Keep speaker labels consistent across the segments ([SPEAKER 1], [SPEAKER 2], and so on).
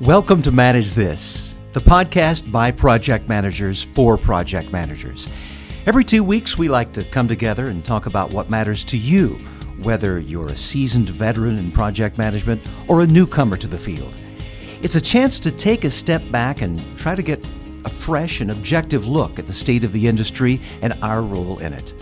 [SPEAKER 1] Welcome to Manage This, the podcast by project managers for project managers. Every two weeks, we like to come together and talk about what matters to you, whether you're a seasoned veteran in project management or a newcomer to the field. It's a chance to take a step back and try to get a fresh and objective look at the state of the industry and our role in it.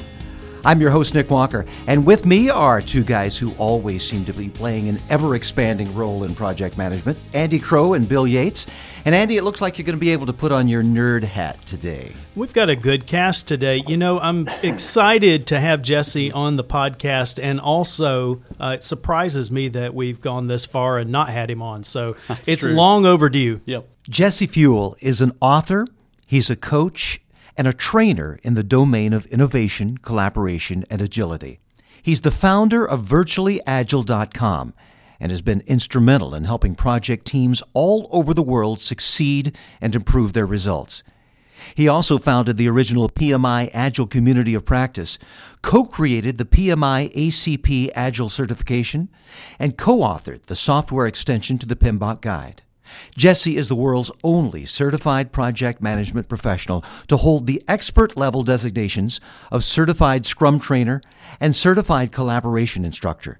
[SPEAKER 1] I'm your host, Nick Walker, and with me are two guys who always seem to be playing an ever expanding role in project management Andy Crowe and Bill Yates. And Andy, it looks like you're going to be able to put on your nerd hat today.
[SPEAKER 2] We've got a good cast today. You know, I'm excited to have Jesse on the podcast, and also uh, it surprises me that we've gone this far and not had him on. So
[SPEAKER 3] That's
[SPEAKER 2] it's
[SPEAKER 3] true.
[SPEAKER 2] long overdue.
[SPEAKER 3] Yep.
[SPEAKER 1] Jesse Fewell is an author, he's a coach, and a trainer in the domain of innovation, collaboration, and agility. He's the founder of virtuallyagile.com and has been instrumental in helping project teams all over the world succeed and improve their results. He also founded the original PMI Agile Community of Practice, co created the PMI ACP Agile certification, and co authored the software extension to the PMBOK Guide. Jesse is the world's only certified project management professional to hold the expert level designations of certified scrum trainer and certified collaboration instructor.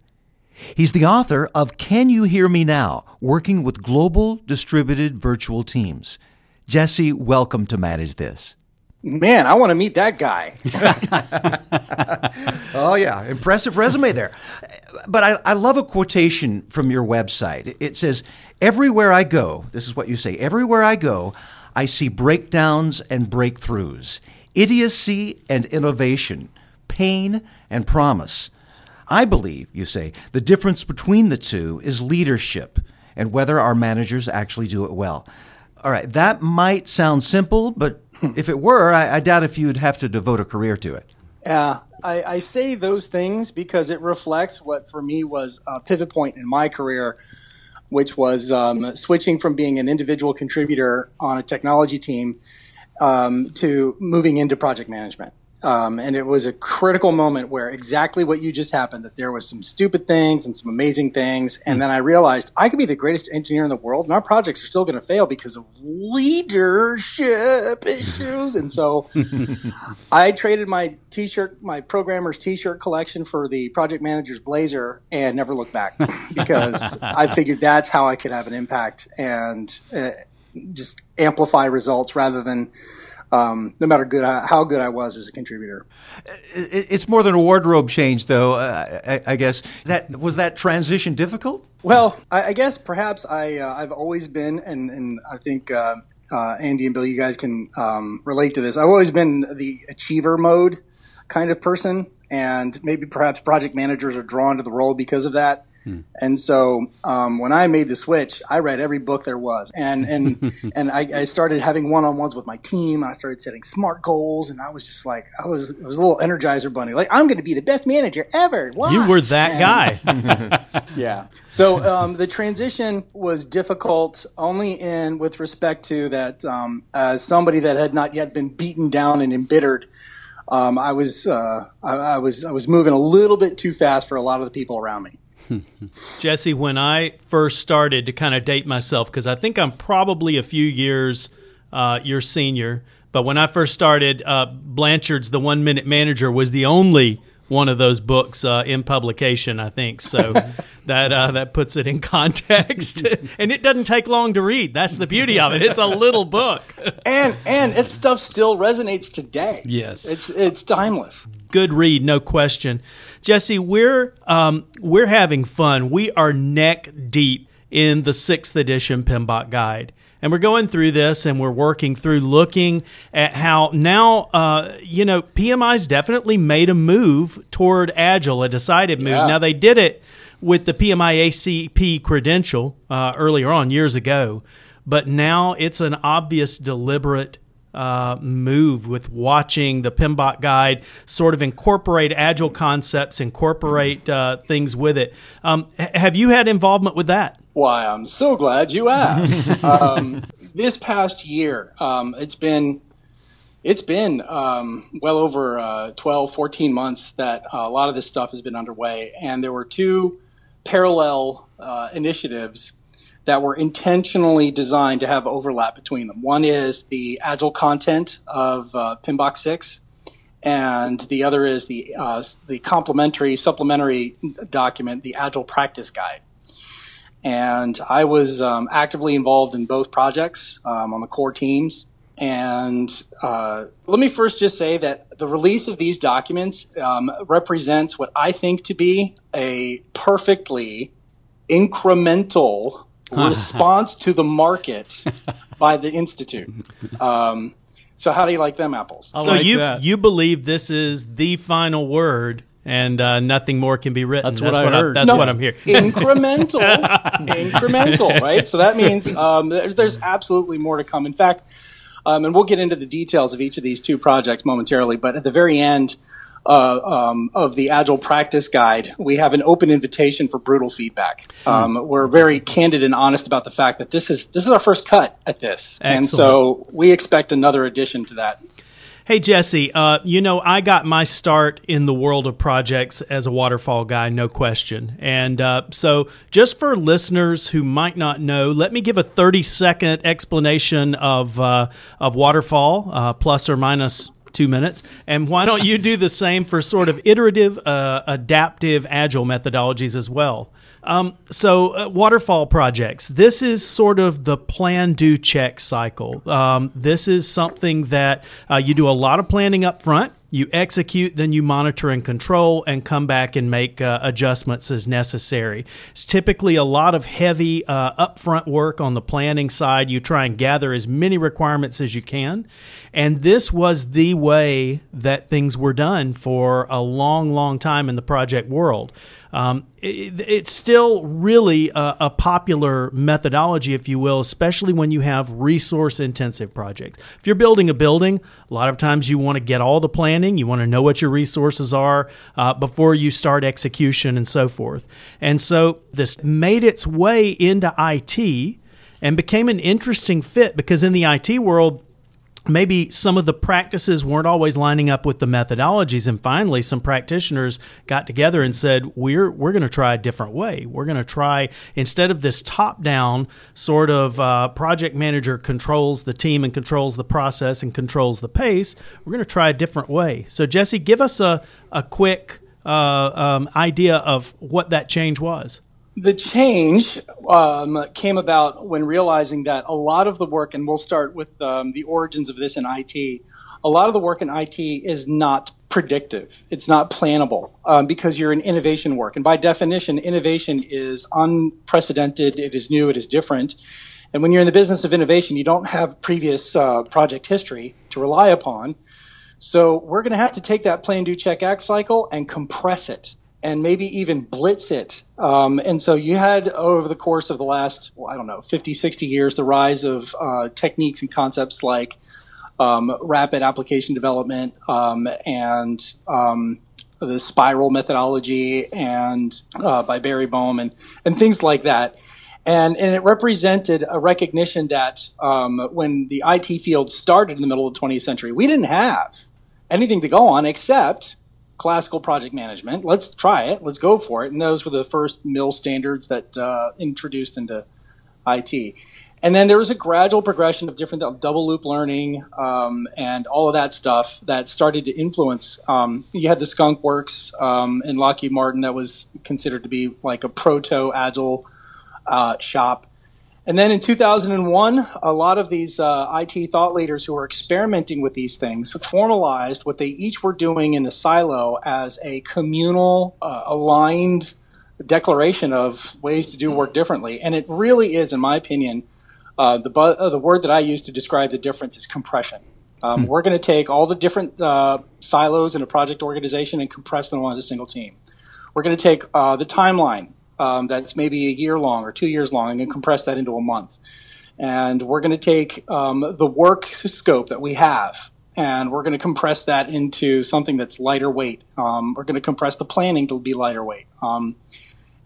[SPEAKER 1] He's the author of Can You Hear Me Now? Working with Global Distributed Virtual Teams. Jesse, welcome to Manage This.
[SPEAKER 4] Man, I want to meet that guy.
[SPEAKER 1] Oh, yeah. Impressive resume there. But I, I love a quotation from your website. It says, Everywhere I go, this is what you say, everywhere I go, I see breakdowns and breakthroughs, idiocy and innovation, pain and promise. I believe, you say, the difference between the two is leadership and whether our managers actually do it well. All right, that might sound simple, but if it were, I, I doubt if you'd have to devote a career to it.
[SPEAKER 4] Uh, I, I say those things because it reflects what for me was a pivot point in my career, which was um, switching from being an individual contributor on a technology team um, to moving into project management. Um, and it was a critical moment where exactly what you just happened that there was some stupid things and some amazing things. And then I realized I could be the greatest engineer in the world and our projects are still going to fail because of leadership issues. And so I traded my t-shirt, my programmer's t-shirt collection for the project manager's blazer and never looked back because I figured that's how I could have an impact and uh, just amplify results rather than um, no matter good how good I was as a contributor.
[SPEAKER 1] It's more than a wardrobe change, though. Uh, I, I guess that was that transition difficult.
[SPEAKER 4] Well, I, I guess perhaps I uh, I've always been, and and I think uh, uh, Andy and Bill, you guys can um, relate to this. I've always been the achiever mode kind of person, and maybe perhaps project managers are drawn to the role because of that. And so um, when I made the switch, I read every book there was, and and and I, I started having one-on-ones with my team. I started setting smart goals, and I was just like, I was, I was a little Energizer bunny, like I'm going to be the best manager ever. Why?
[SPEAKER 2] You were that guy.
[SPEAKER 4] Yeah. So um, the transition was difficult only in with respect to that um, as somebody that had not yet been beaten down and embittered. Um, I was uh, I, I was I was moving a little bit too fast for a lot of the people around me.
[SPEAKER 2] Jesse, when I first started to kind of date myself, because I think I'm probably a few years uh, your senior, but when I first started, uh, Blanchard's The One Minute Manager was the only one of those books uh, in publication, I think. So that uh, that puts it in context, and it doesn't take long to read. That's the beauty of it. It's a little book.
[SPEAKER 4] And and its stuff still resonates today.
[SPEAKER 3] Yes.
[SPEAKER 4] It's it's timeless.
[SPEAKER 2] good read, no question. Jesse, we're um, we're having fun. We are neck deep in the sixth edition PMBOK guide. And we're going through this and we're working through looking at how now, uh, you know, PMI's definitely made a move toward Agile, a decided move.
[SPEAKER 4] Yeah.
[SPEAKER 2] Now, they did it with the PMI ACP credential uh, earlier on, years ago, but now it's an obvious, deliberate uh, move with watching the PMBOK guide sort of incorporate agile concepts, incorporate uh, things with it. Um, have you had involvement with that?
[SPEAKER 4] Why, I'm so glad you asked. um, this past year, um, it's been it's been um, well over uh, 12, 14 months that uh, a lot of this stuff has been underway, and there were two parallel uh, initiatives that were intentionally designed to have overlap between them. One is the agile content of uh, PMBOK 6, and the other is the, uh, the complementary, supplementary document, the Agile Practice Guide. And I was um, actively involved in both projects um, on the core teams. And uh, let me first just say that the release of these documents um, represents what I think to be a perfectly incremental response to the market by the Institute. Um, so, how do you like them apples?
[SPEAKER 2] I so, like you, that. you believe this is the final word and uh, nothing more can be written.
[SPEAKER 3] That's, that's what, I heard.
[SPEAKER 2] I, that's no, what I'm hearing.
[SPEAKER 4] Incremental, incremental, right? So that means um, there's, there's, absolutely more to come. In fact, um, and we'll get into the details of each of these two projects momentarily. But at the very end uh, um, of the Agile Practice Guide, we have an open invitation for brutal feedback. Um, we're very candid and honest about the fact that this is this is our first cut at this, Excellent. and so we expect another addition to that.
[SPEAKER 2] Hey, Jesse, uh, you know, I got my start in the world of projects as a waterfall guy, no question. And uh, so, just for listeners who might not know, let me give a 30 second explanation of, uh, of waterfall, uh, plus or minus two minutes. And why don't you do the same for sort of iterative, uh, adaptive, agile methodologies as well? Um, so, uh, waterfall projects. This is sort of the plan, do, check cycle. Um, this is something that uh, you do a lot of planning up front. You execute, then you monitor and control, and come back and make uh, adjustments as necessary. It's typically a lot of heavy uh, upfront work on the planning side. You try and gather as many requirements as you can. And this was the way that things were done for a long, long time in the project world. Um, it, it's still really a, a, popular methodology, if you will, especially when you have resource intensive projects. If you're building a building, a lot of times you want to get all the planning, you want to know what your resources are uh, before you start execution and so forth. And so this made its way into IT and became an interesting fit because in the IT world, maybe some of the practices weren't always lining up with the methodologies. And finally some practitioners got together and said we're we're going to try a different way. We're going to try instead of this top down sort of uh, project manager controls the team and controls the process and controls the pace we're going to try a different way. So jesse give us a, a quick uh, um, idea of what that change was
[SPEAKER 4] the change um, came about when realizing that a lot of the work, and we'll start with um, the origins of this in IT, a lot of the work in IT is not predictive. It's not plannable um, because you're in innovation work. And by definition, innovation is unprecedented, it is new, it is different. And when you're in the business of innovation, you don't have previous uh, project history to rely upon. So we're going to have to take that plan, do, check, act cycle and compress it and maybe even blitz it. Um, and so you had over the course of the last, well, I don't know, 50, 60 years, the rise of uh, techniques and concepts like um, rapid application development um, and um, the spiral methodology and uh, by Barry Boehm and, and things like that. And, and it represented a recognition that um, when the IT field started in the middle of the 20th century, we didn't have anything to go on except classical project management. Let's try it. Let's go for it. And those were the first MIL standards that uh, introduced into IT. And then there was a gradual progression of different double loop learning um, and all of that stuff that started to influence. Um, you had the Skunk Works um, in Lockheed Martin that was considered to be like a proto agile uh, shop. And then in 2001, a lot of these uh, IT thought leaders who were experimenting with these things formalized what they each were doing in a silo as a communal, uh, aligned declaration of ways to do work differently. And it really is, in my opinion, uh, the, bu- uh, the word that I use to describe the difference is compression. Um, hmm. We're going to take all the different uh, silos in a project organization and compress them onto a single team. We're going to take uh, the timeline um, that's maybe a year long or two years long and compress that into a month. And we're going to take um, the work scope that we have and we're going to compress that into something that's lighter weight. Um, we're going to compress the planning to be lighter weight. Um,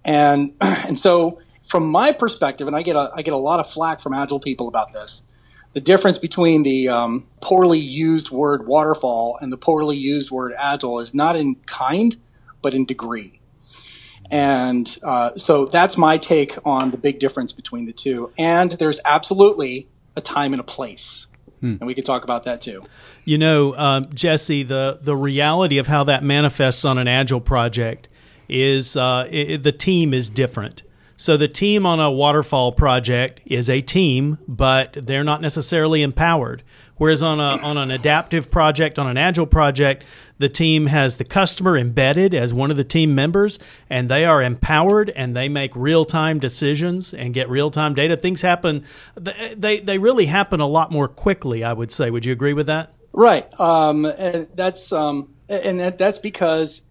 [SPEAKER 4] and and so from my perspective, and I get a, I get a lot of flack from agile people about this. The difference between the um, poorly used word waterfall and the poorly used word agile is not in kind, but in degree. And uh, so that's my take on the big difference between the two. And there's absolutely a time and a place. And we could talk about that too.
[SPEAKER 2] You know, um, Jesse, the the reality of how that manifests on an agile project is uh, it, the team is different. So the team on a waterfall project is a team, but they're not necessarily empowered. Whereas on a on an adaptive project, on an agile project, the team has the customer embedded as one of the team members, and they are empowered and they make real time decisions and get real time data. Things happen; they they really happen a lot more quickly. I would say. Would you agree with that?
[SPEAKER 4] Right. Um, and that's um, and that, that's because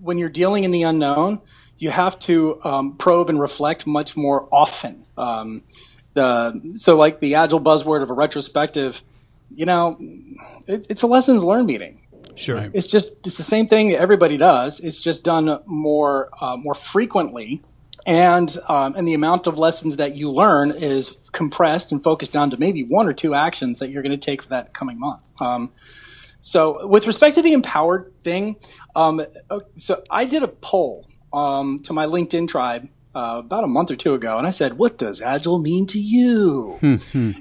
[SPEAKER 4] when you're dealing in the unknown, you have to um, probe and reflect much more often. Um, the, so, like the agile buzzword of a retrospective, you know, it, it's a lessons learned meeting.
[SPEAKER 2] Sure.
[SPEAKER 4] It's just it's the same thing everybody does. It's just done more uh, more frequently, and um, and the amount of lessons that you learn is compressed and focused down to maybe one or two actions that you're going to take for that coming month. Um, so, with respect to the empowered thing, um, so I did a poll um, to my LinkedIn tribe uh, about a month or two ago, and I said, "What does agile mean to you?"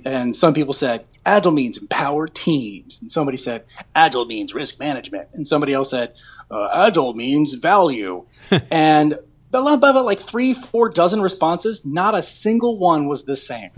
[SPEAKER 4] and some people said, "Agile means empower teams," and somebody said, "Agile means risk management," and somebody else said, uh, "Agile means value," and about, about like three, four dozen responses, not a single one was the same.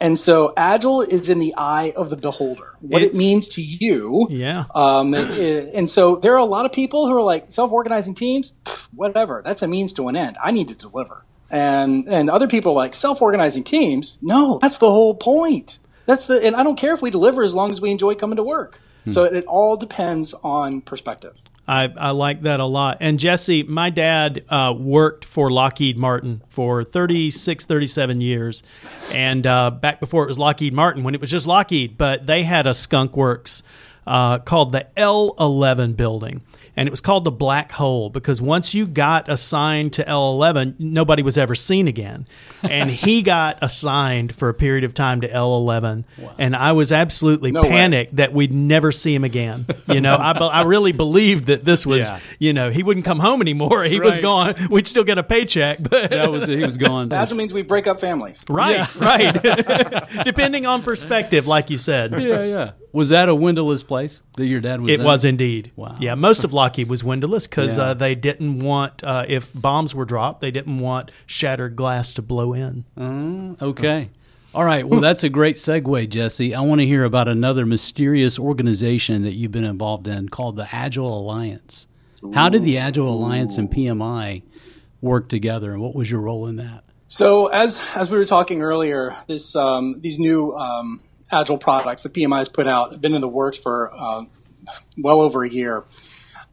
[SPEAKER 4] And so agile is in the eye of the beholder. What
[SPEAKER 2] It's-
[SPEAKER 4] it means to you.
[SPEAKER 2] Yeah.
[SPEAKER 4] Um, and so there are a lot of people who are like self-organizing teams, whatever. That's a means to an end. I need to deliver. And and other people like self-organizing teams. No, that's the whole point. That's the and I don't care if we deliver as long as we enjoy coming to work. So it, it all depends on perspective.
[SPEAKER 2] I, I like that a lot. And Jesse, my dad uh, worked for Lockheed Martin for 36, 37 years. And uh, back before it was Lockheed Martin, when it was just Lockheed, but they had a skunk works uh, called the L11 building. And it was called the black hole because once you got assigned to L11, nobody was ever seen again. And he got assigned for a period of time to L11. And I was absolutely
[SPEAKER 4] way.
[SPEAKER 2] panicked that we'd never see him again. You know, I, be- I really believed that this was,
[SPEAKER 3] Yeah.
[SPEAKER 2] you know, he wouldn't come home anymore. He was gone. We'd still get a paycheck, but
[SPEAKER 3] That was he was gone.
[SPEAKER 4] Agile means we break up families.
[SPEAKER 2] right, right. Depending on perspective, like you said.
[SPEAKER 3] yeah, yeah. Was that a windowless place that your dad was
[SPEAKER 2] It
[SPEAKER 3] in?
[SPEAKER 2] was indeed.
[SPEAKER 3] Wow.
[SPEAKER 2] Yeah, most of Lockheed was windowless because
[SPEAKER 3] Yeah.
[SPEAKER 2] uh, they didn't want, uh, if bombs were dropped, they didn't want shattered glass to blow in.
[SPEAKER 3] Okay. All right. Well, that's a great segue, Jesse. I want to hear about another mysterious organization that you've been involved in called the Agile Alliance. How did the Agile Alliance and PMI work together, and what was your role in that?
[SPEAKER 4] So as as we were talking earlier, this um, these new um, agile products that PMI has put out have been in the works for um, well over a year.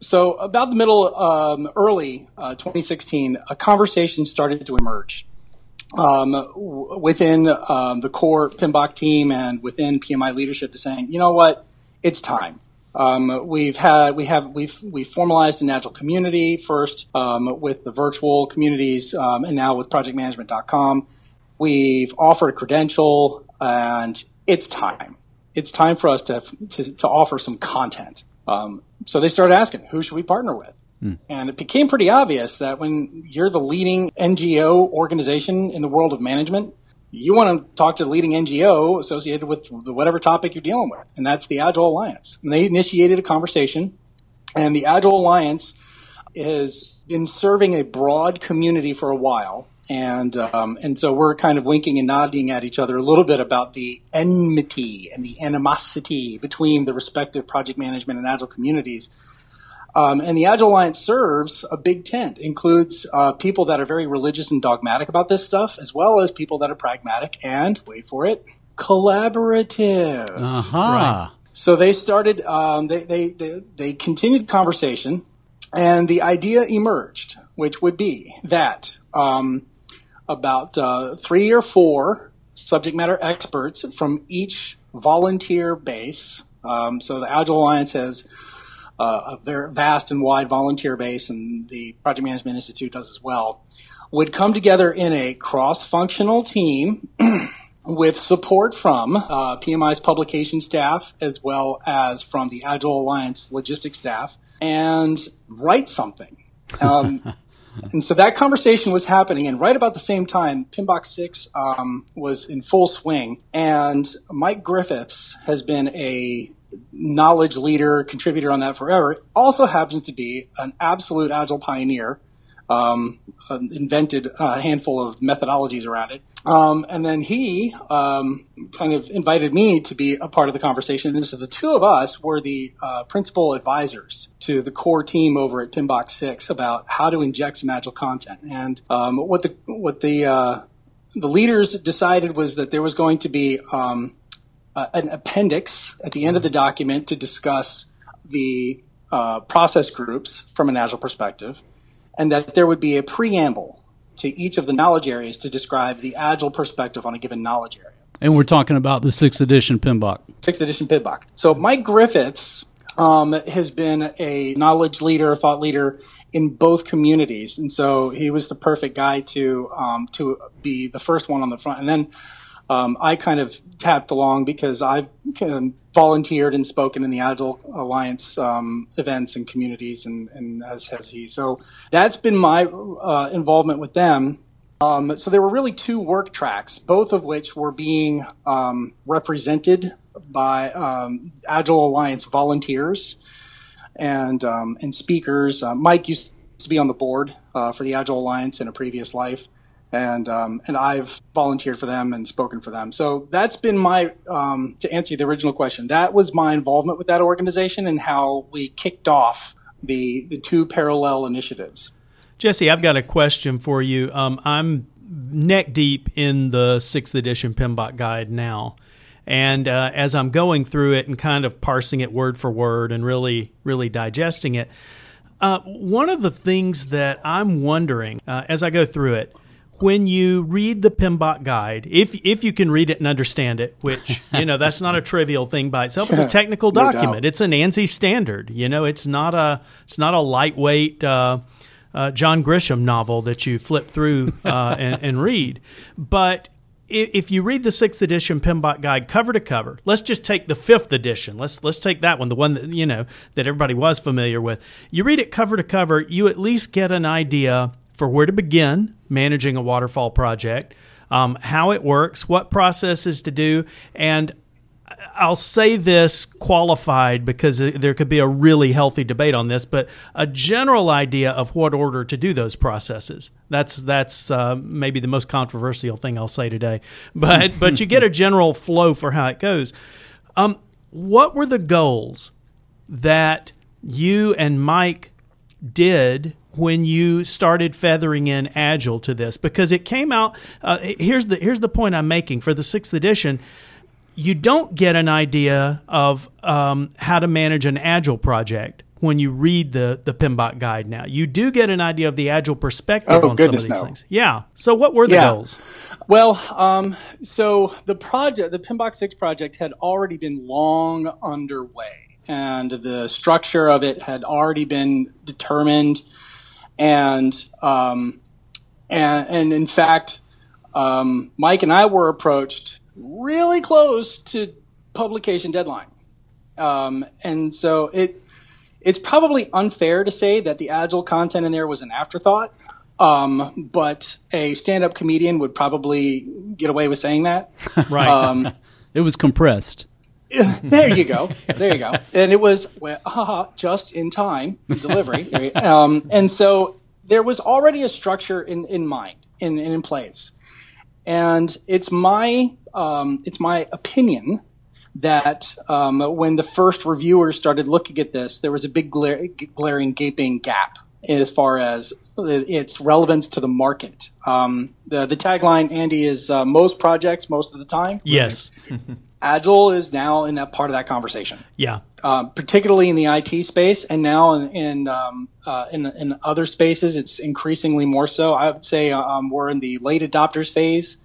[SPEAKER 4] So about the middle, um, early uh, 2016, a conversation started to emerge um, w- within um, the core PMBOK team and within PMI leadership to saying, you know what, it's time. Um, we've had we have we've we formalized an agile community first um, with the virtual communities um, and now with projectmanagement.com. We've offered a credential and it's time. It's time for us to to, to offer some content. Um, so they started asking, who should we partner with? And it became pretty obvious that when you're the leading NGO organization in the world of management, you want to talk to the leading NGO associated with the whatever topic you're dealing with, and that's the Agile Alliance. And they initiated a conversation, and the Agile Alliance has been serving a broad community for a while. And um, and so we're kind of winking and nodding at each other a little bit about the enmity and the animosity between the respective project management and agile communities. Um, and the Agile Alliance serves a big tent, includes uh, people that are very religious and dogmatic about this stuff, as well as people that are pragmatic and, wait for it, collaborative.
[SPEAKER 3] Aha.
[SPEAKER 4] So they started, um, they, they, they, they continued conversation, and the idea emerged, which would be that um, about uh, three or four subject matter experts from each volunteer base. Um, so the Agile Alliance has uh, a very vast and wide volunteer base, and the Project Management Institute does as well, would come together in a cross functional team with support from uh, PMI's publication staff as well as from the Agile Alliance logistics staff and write something. Um, and so that conversation was happening, and right about the same time, PMBOK 6 um, was in full swing. And Mike Griffiths has been a knowledge leader, contributor on that forever. Also happens to be an absolute agile pioneer. Um, invented a handful of methodologies around it. Um, and then he um, kind of invited me to be a part of the conversation. And so the two of us were the uh, principal advisors to the core team over at PMBOK Six about how to inject some agile content. And um, what the what the uh, the leaders decided was that there was going to be um, an appendix at the end of the document to discuss the uh, process groups from an agile perspective, and that there would be a preamble to each of the knowledge areas to describe the agile perspective on a given knowledge area.
[SPEAKER 3] And we're talking about the sixth edition PMBOK.
[SPEAKER 4] Sixth edition PMBOK. So Mike Griffiths um, has been a knowledge leader, a thought leader in both communities, and so he was the perfect guy to um, to be the first one on the front. And then um, I kind of tapped along because I've of volunteered and spoken in the Agile Alliance um, events and communities, and, and, as has he. So that's been my uh, involvement with them. Um, so there were really two work tracks, both of which were being um, represented by um, Agile Alliance volunteers and um, and speakers. Uh, Mike used to be on the board uh, for the Agile Alliance in a previous life and um, and I've volunteered for them and spoken for them. So that's been my um, to answer the original question. That was my involvement with that organization and how we kicked off the the two parallel initiatives.
[SPEAKER 2] Jesse, I've got a question for you. Um, I'm neck deep in the sixth edition PMBOK guide now. And uh, as I'm going through it and kind of parsing it word for word and really, really digesting it, uh, one of the things that I'm wondering uh, as I go through it, when you read the PMBOK guide, if if you can read it and understand it, which you know that's not a trivial thing by itself, it's a technical no document. Doubt. It's an ANSI standard. You know, it's not a it's not a lightweight uh, uh, John Grisham novel that you flip through uh, and, and, read. But if you read the sixth edition PMBOK guide cover to cover, let's just take the fifth edition. Let's let's take that one, the one that you know that everybody was familiar with. You read it cover to cover, you at least get an idea for where to begin managing a waterfall project, um, how it works, what processes to do, and I'll say this qualified because there could be a really healthy debate on this, but a general idea of what order to do those processes. That's that's uh, maybe the most controversial thing I'll say today, but but you get a general flow for how it goes. Um, what were the goals that you and Mike did when you started feathering in agile to this because it came out uh, here's the here's the point i'm making for the sixth edition you don't get an idea of um, how to manage an agile project when you read the the PMBOK guide now. You do get an idea of the agile perspective oh, on some of these no. things. Yeah. So what were the yeah. goals?
[SPEAKER 4] Well, um, so the project, the PMBOK 6 project had already been long underway and the structure of it had already been determined and um, and and in fact, um, Mike and I were approached really close to publication deadline, um, and so it it's probably unfair to say that the agile content in there was an afterthought. Um, but a stand-up comedian would probably get away with saying that.
[SPEAKER 3] right. Um, it was compressed.
[SPEAKER 4] there you go. There you go. And it was well, haha, just in time delivery. um, and so there was already a structure in, in mind, in, in place. And it's my um, it's my opinion that um, when the first reviewers started looking at this, there was a big gla- glaring gaping gap as far as its relevance to the market. Um, the the tagline, Andy, is uh, most projects most of the time.
[SPEAKER 2] Yes.
[SPEAKER 4] Agile is now in that part of that conversation.
[SPEAKER 2] Yeah.
[SPEAKER 4] Um, particularly in the IT space, and now in in, um, uh, in, in other spaces, it's increasingly more so. I would say um, we're in the late adopters phase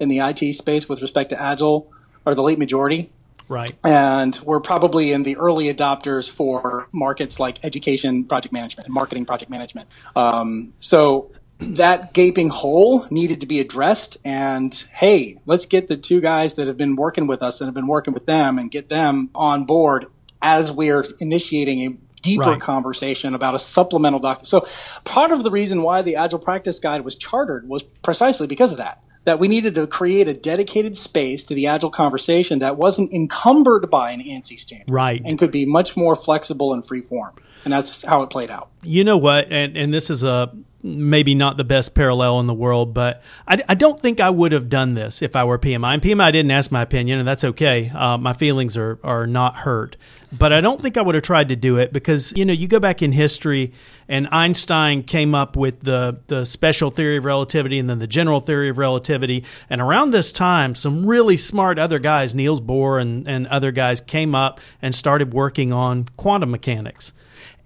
[SPEAKER 4] in the IT space with respect to Agile, or the late majority.
[SPEAKER 2] Right.
[SPEAKER 4] And we're probably in the early adopters for markets like education project management and marketing project management. Um, so that gaping hole needed to be addressed. And hey, let's get the two guys that have been working with us that have been working with them and get them on board as we are initiating a deeper
[SPEAKER 2] Right.
[SPEAKER 4] conversation about a supplemental document. So part of the reason why the Agile Practice Guide was chartered was precisely because of that. That we needed to create a dedicated space to the Agile conversation that wasn't encumbered by an ANSI standard.
[SPEAKER 2] Right.
[SPEAKER 4] And could be much more flexible and free form. And that's how it played out.
[SPEAKER 2] You know what? And and this is a maybe not the best parallel in the world, but I, I don't think I would have done this if I were PMI. And PMI didn't ask my opinion, and that's okay. Uh, my feelings are are not hurt. But I don't think I would have tried to do it because you know you go back in history, and Einstein came up with the the special theory of relativity and then the general theory of relativity. And around this time, some really smart other guys, Niels Bohr and and other guys, came up and started working on quantum mechanics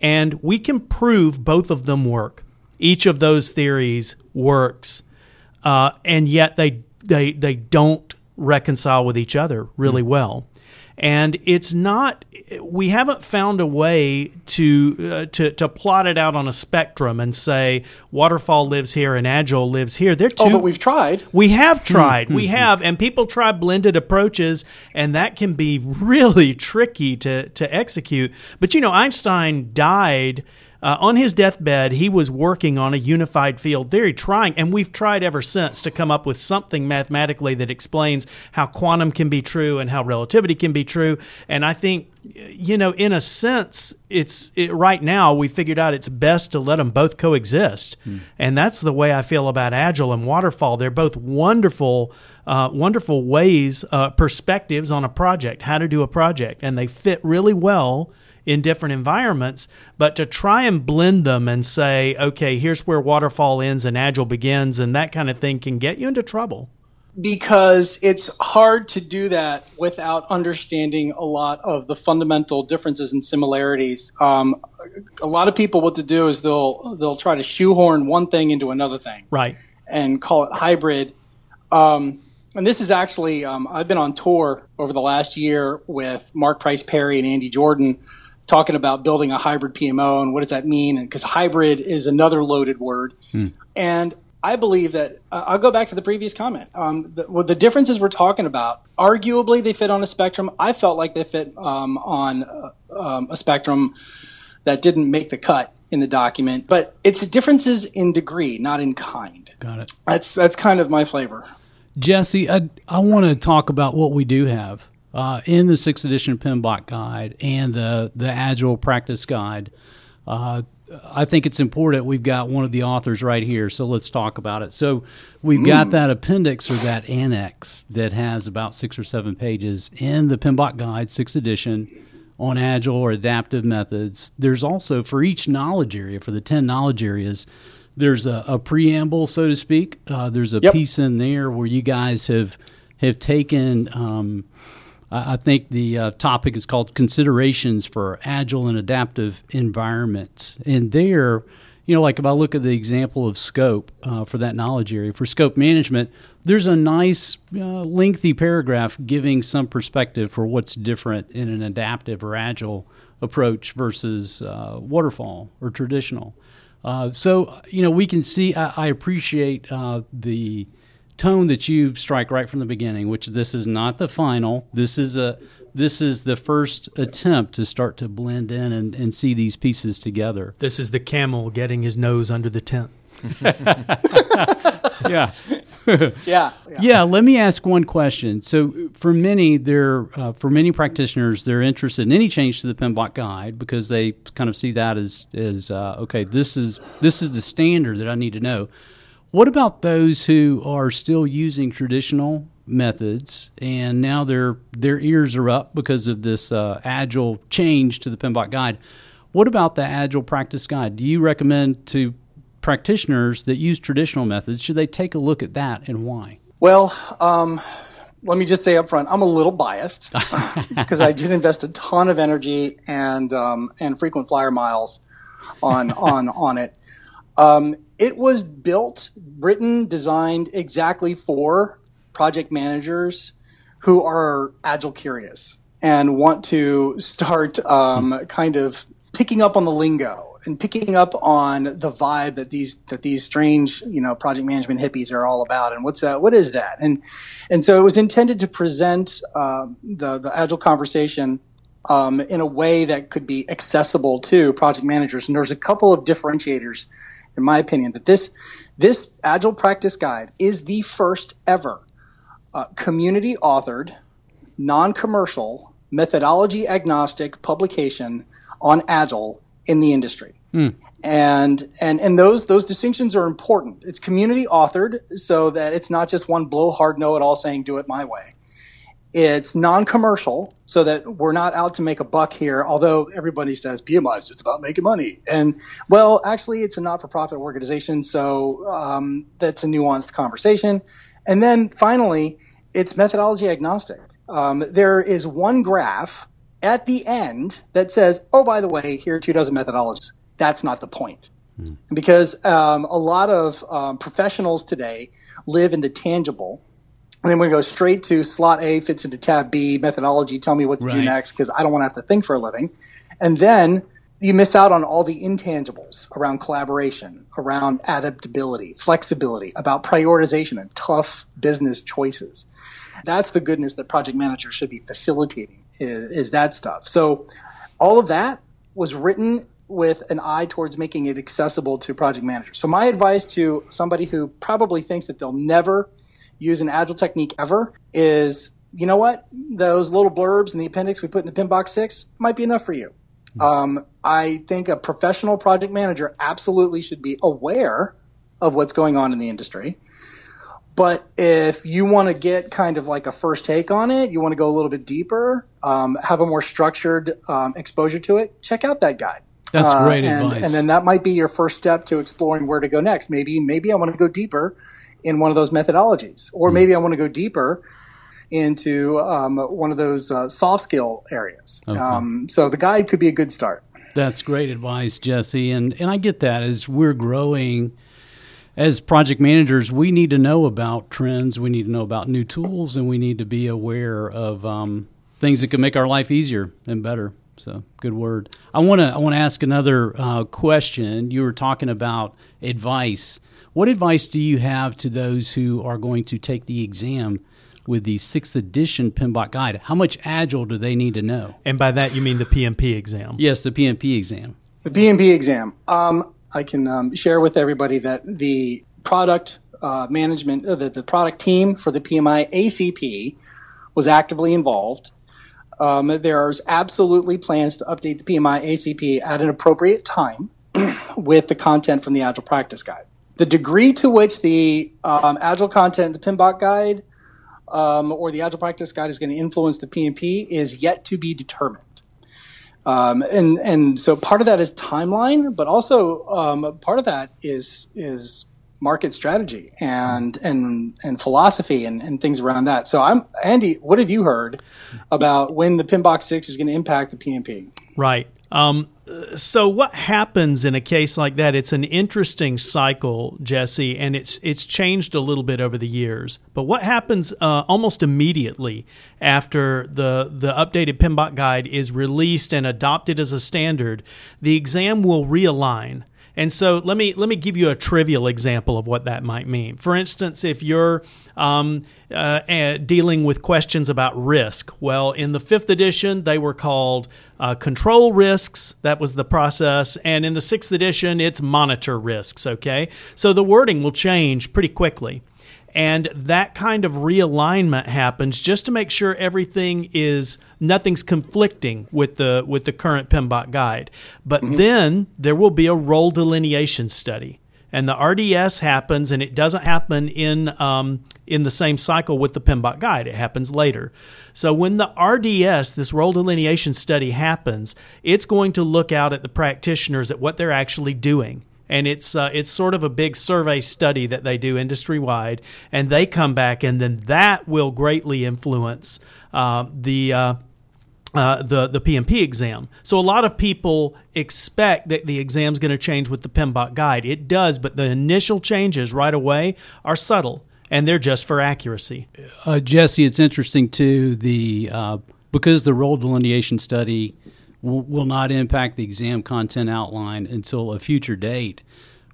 [SPEAKER 2] and we can prove both of them work. Each of those theories works, uh, and yet they they they don't reconcile with each other really well. And it's not. We haven't found a way to uh, to to plot it out on a spectrum and say waterfall lives here and agile lives here. They're two.
[SPEAKER 4] Oh, but we've tried.
[SPEAKER 2] We have tried. we have, and people try blended approaches, and that can be really tricky to to execute. But you know, Einstein died. Uh, on his deathbed, he was working on a unified field theory, trying, and we've tried ever since to come up with something mathematically that explains how quantum can be true and how relativity can be true. And I think, you know, in a sense, it's it, right now we figured out it's best to let them both coexist, and that's the way I feel about agile and waterfall. They're both wonderful, uh, wonderful ways, uh, perspectives on a project, how to do a project, and they fit really well in different environments, but to try and blend them and say, okay, here's where waterfall ends and agile begins, and that kind of thing can get you into trouble.
[SPEAKER 4] because it's hard to do that without understanding a lot of the fundamental differences and similarities. Um, a lot of people, what to do is they'll they'll try to shoehorn one thing into another thing
[SPEAKER 2] Right.
[SPEAKER 4] and call it hybrid. Um, and this is actually um, I've been on tour over the last year with Mark Price Perry and Andy Jordan talking about building a hybrid PMO and what does that mean? Because hybrid is another loaded word, and I believe that uh, I'll go back to the previous comment. Um, the, well, the differences we're talking about, arguably, they fit on a spectrum. I felt like they fit um, on uh, um, a spectrum that didn't make the cut in the document, but it's differences in degree, not in kind.
[SPEAKER 3] Got it.
[SPEAKER 4] That's that's kind of my flavor.
[SPEAKER 3] Jesse, I, I want to talk about what we do have uh, in the sixth edition PMBOK guide and the, the Agile practice guide. Uh, I think it's important. We've got one of the authors right here, so let's talk about it. So we've got that appendix or that annex that has about six or seven pages in the PMBOK guide, sixth edition, on agile or adaptive methods. There's also for each knowledge area, for the 10 knowledge areas, there's a, a preamble, so to speak. Uh, there's a
[SPEAKER 4] Yep.
[SPEAKER 3] piece in there where you guys have have taken. Um, I think the uh, topic is called considerations for agile and adaptive environments, and there, you know, like if I look at the example of scope uh, for that knowledge area for scope management, there's a nice uh, lengthy paragraph giving some perspective for what's different in an adaptive or agile approach versus uh, waterfall or traditional. Uh, so you know we can see. I, I appreciate uh, the tone that you strike right from the beginning, which this is not the final. This is a this is the first attempt to start to blend in and, and see these pieces together.
[SPEAKER 2] This is the camel getting his nose under the tent.
[SPEAKER 3] Yeah.
[SPEAKER 4] Yeah, yeah.
[SPEAKER 3] Yeah, let me ask one question. So, for many, they're uh, for many practitioners, they're interested in any change to the PMBOK guide because they kind of see that as as uh, okay, this is this is the standard that I need to know. What about those who are still using traditional methods and now their their ears are up because of this uh, agile change to the PMBOK guide? What about the agile practice guide? Do you recommend to practitioners that use traditional methods should they take a look at that and why?
[SPEAKER 4] Well, um, let me just say up front, I'm a little biased because I did invest a ton of energy and um, and frequent flyer miles on on on it. Um, it was built, written, designed exactly for project managers who are agile curious and want to start um, kind of picking up on the lingo and picking up on the vibe that these that these strange you know project management hippies are all about and what's that what is that and and so it was intended to present um, the the agile conversation um, in a way that could be accessible to project managers. And there's a couple of differentiators, in my opinion, that this this Agile Practice Guide is the first ever uh, community authored, non commercial, methodology agnostic publication on Agile in the industry. Mm. And, and, and those, those distinctions are important. It's community authored so that it's not just one blowhard know it all saying do it my way. It's non commercial so that we're not out to make a buck here, although everybody says PMI is just about making money. And well, actually, it's a not for profit organization, so um, that's a nuanced conversation. And then finally, it's methodology agnostic. Um, there is one graph at the end that says, oh, by the way, here are two dozen methodologies. That's not the point. Hmm. Because um, a lot of um, professionals today live in the tangible. And then we're going to go straight to slot A fits into tab B, methodology, tell me what to right. do next because I don't want to have to think for a living. And then you miss out on all the intangibles around collaboration, around adaptability, flexibility, about prioritization and tough business choices. That's the goodness that project managers should be facilitating is, is that stuff. So all of that was written with an eye towards making it accessible to project managers. So my advice to somebody who probably thinks that they'll never use an agile technique ever is, you know what? Those little blurbs in the appendix we put in the PMBOK 6 might be enough for you. Um, I think a professional project manager absolutely should be aware of what's going on in the industry. But if you want to get kind of like a first take on it, you want to go a little bit deeper, um, have a more structured um, exposure to it, check out that guide.
[SPEAKER 3] That's uh, great
[SPEAKER 4] and,
[SPEAKER 3] advice.
[SPEAKER 4] And then that might be your first step to exploring where to go next. Maybe maybe I want to go deeper in one of those methodologies, or maybe I want to go deeper into um, one of those uh, soft skill areas. Okay. Um, so the guide could be a good start.
[SPEAKER 3] That's great advice, Jesse. And and I get that as we're growing as project managers, we need to know about trends, we need to know about new tools, and we need to be aware of um, things that can make our life easier and better. So, good word. I want to I want to ask another uh, question. You were talking about advice. What advice do you have to those who are going to take the exam with the sixth edition PMBOK guide? How much agile do they need to know?
[SPEAKER 2] And by that you mean the PMP exam?
[SPEAKER 3] Yes, the PMP exam.
[SPEAKER 4] The PMP exam. Um, I can um, share with everybody that the product uh, management, uh, the, the product team for the PMI ACP was actively involved. Um, there's absolutely plans to update the PMI ACP at an appropriate time with the content from the Agile Practice Guide. The degree to which the um, Agile content, the PMBOK Guide, um, or the Agile Practice Guide is going to influence the PMP is yet to be determined. Um, and and so part of that is timeline, but also um, part of that is is market strategy and and and philosophy and, and things around that. So I'm Andy. What have you heard about when the PMBOK Six is going to impact the PMP?
[SPEAKER 2] Right. Um, so what happens in a case like that? It's an interesting cycle, Jesse, and it's it's changed a little bit over the years. But what happens uh, almost immediately after the the updated PMBOK guide is released and adopted as a standard? The exam will realign. And so let me let me give you a trivial example of what that might mean. For instance, if you're um, uh, dealing with questions about risk, well, in the fifth edition they were called uh, control risks. That was the process, and in the sixth edition it's monitor risks. Okay, so the wording will change pretty quickly. And that kind of realignment happens just to make sure everything is nothing's conflicting with the with the current PMBOK guide. But mm-hmm. then there will be a role delineation study and the RDS happens, and it doesn't happen in um, in the same cycle with the PMBOK guide. It happens later. So when the RDS, this role delineation study happens, it's going to look out at the practitioners at what they're actually doing and it's uh, it's sort of a big survey study that they do industry wide, and they come back, and then that will greatly influence uh, the. Uh, uh, the the PMP exam. So a lot of people expect that the exam is going to change with the PMBOK guide. It does, but the initial changes right away are subtle, and they're just for accuracy.
[SPEAKER 3] Uh, Jesse, it's interesting too. The uh, because the role delineation study will, will not impact the exam content outline until a future date.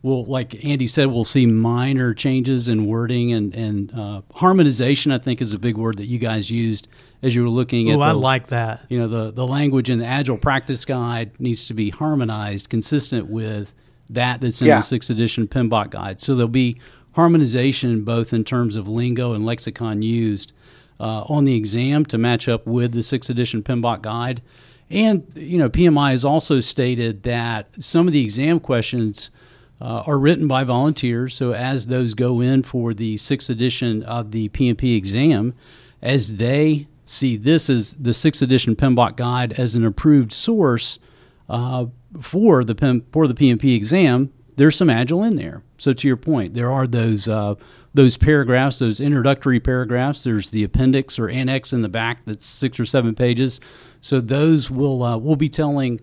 [SPEAKER 3] we'll, like Andy said, we'll see minor changes in wording and and uh, harmonization. I think is a big word that you guys used as you were looking at.
[SPEAKER 2] Oh, I like that.
[SPEAKER 3] you know the the language in the agile practice guide needs to be harmonized consistent with that that's in
[SPEAKER 4] Yeah.
[SPEAKER 3] the sixth edition PMBOK guide so there'll be harmonization both in terms of lingo and lexicon used uh, on the exam to match up with the sixth edition PMBOK guide and you know pmi has also stated that some of the exam questions uh, are written by volunteers. So as those go in for the sixth edition of the PMP exam, as they see this as the sixth edition PMBOK guide as an approved source uh, for the PIM, for the PMP exam, there's some agile in there. So to your point, there are those uh, those paragraphs, those introductory paragraphs. There's the appendix or annex in the back that's six or seven pages. So those will uh, will be telling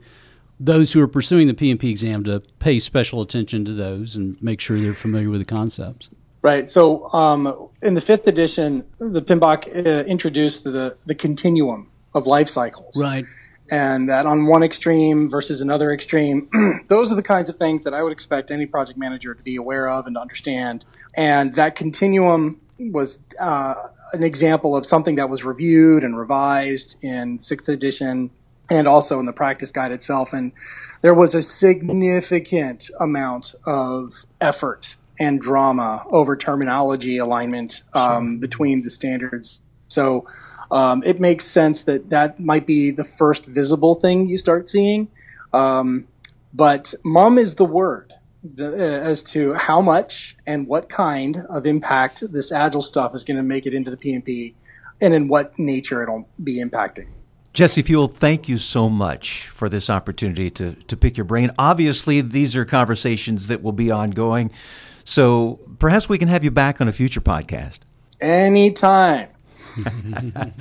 [SPEAKER 3] those who are pursuing the PMP exam to pay special attention to those and make sure they're familiar with the concepts.
[SPEAKER 4] Right. So um, in the fifth edition, the PMBOK uh, introduced the, the continuum of life cycles.
[SPEAKER 3] Right.
[SPEAKER 4] And that on one extreme versus another extreme, those are the kinds of things that I would expect any project manager to be aware of and to understand. And that continuum was uh, an example of something that was reviewed and revised in sixth edition and also in the practice guide itself. And there was a significant amount of effort and drama over terminology alignment um, between the standards. So um, it makes sense that that might be the first visible thing you start seeing. Um, but mum is the word uh, as to how much and what kind of impact this agile stuff is going to make it into the PMP and in what nature it'll be impacting.
[SPEAKER 1] Jesse Fewell, thank you so much for this opportunity to, to pick your brain. Obviously, these are conversations that will be ongoing. So perhaps we can have you back on a future podcast.
[SPEAKER 4] Anytime.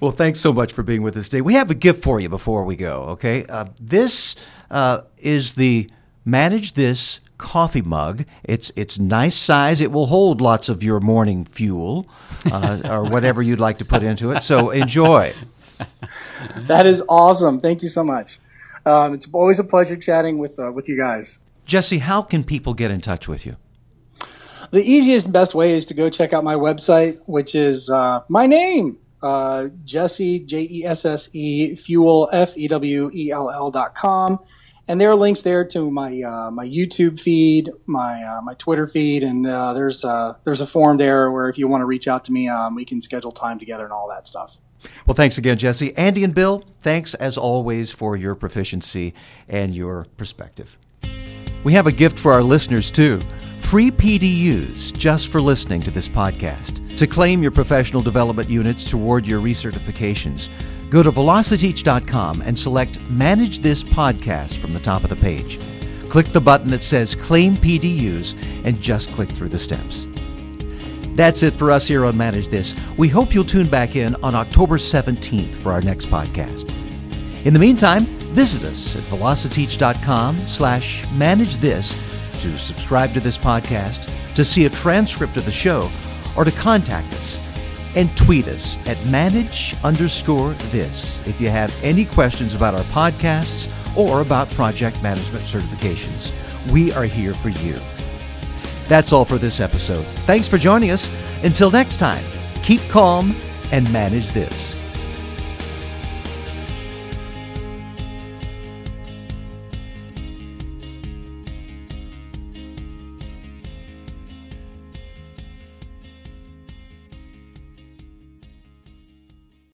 [SPEAKER 1] Well, thanks so much for being with us today. We have a gift for you before we go, okay? Uh, this uh, is the Manage This coffee mug. It's it's nice size. It will hold lots of your morning fuel uh, or whatever you'd like to put into it. So enjoy.
[SPEAKER 4] That is awesome. Thank you so much. Um, it's always a pleasure chatting with uh, with you guys.
[SPEAKER 1] Jesse, how can people get in touch with you?
[SPEAKER 4] The easiest and best way is to go check out my website, which is uh, my name, uh, Jesse J E S S E Fewell F E W E L L dot com, and there are links there to my uh, my YouTube feed, my uh, my Twitter feed, and uh, there's uh, there's a form there where if you want to reach out to me, um, we can schedule time together and all that stuff.
[SPEAKER 1] Well, thanks again, Jesse. Andy and Bill, thanks as always for your proficiency and your perspective. We have a gift for our listeners, too free PDUs just for listening to this podcast. To claim your professional development units toward your recertifications, go to velociteach.com and select Manage This Podcast from the top of the page. Click the button that says Claim PDUs and just click through the steps. That's it for us here on Manage This. We hope you'll tune back in on October 17th for our next podcast. In the meantime, visit us at velociteach.com slash manage this to subscribe to this podcast, to see a transcript of the show, or to contact us. And tweet us at manage underscore this if you have any questions about our podcasts or about project management certifications. We are here for you. That's all for this episode. Thanks for joining us. Until next time, keep calm and manage this.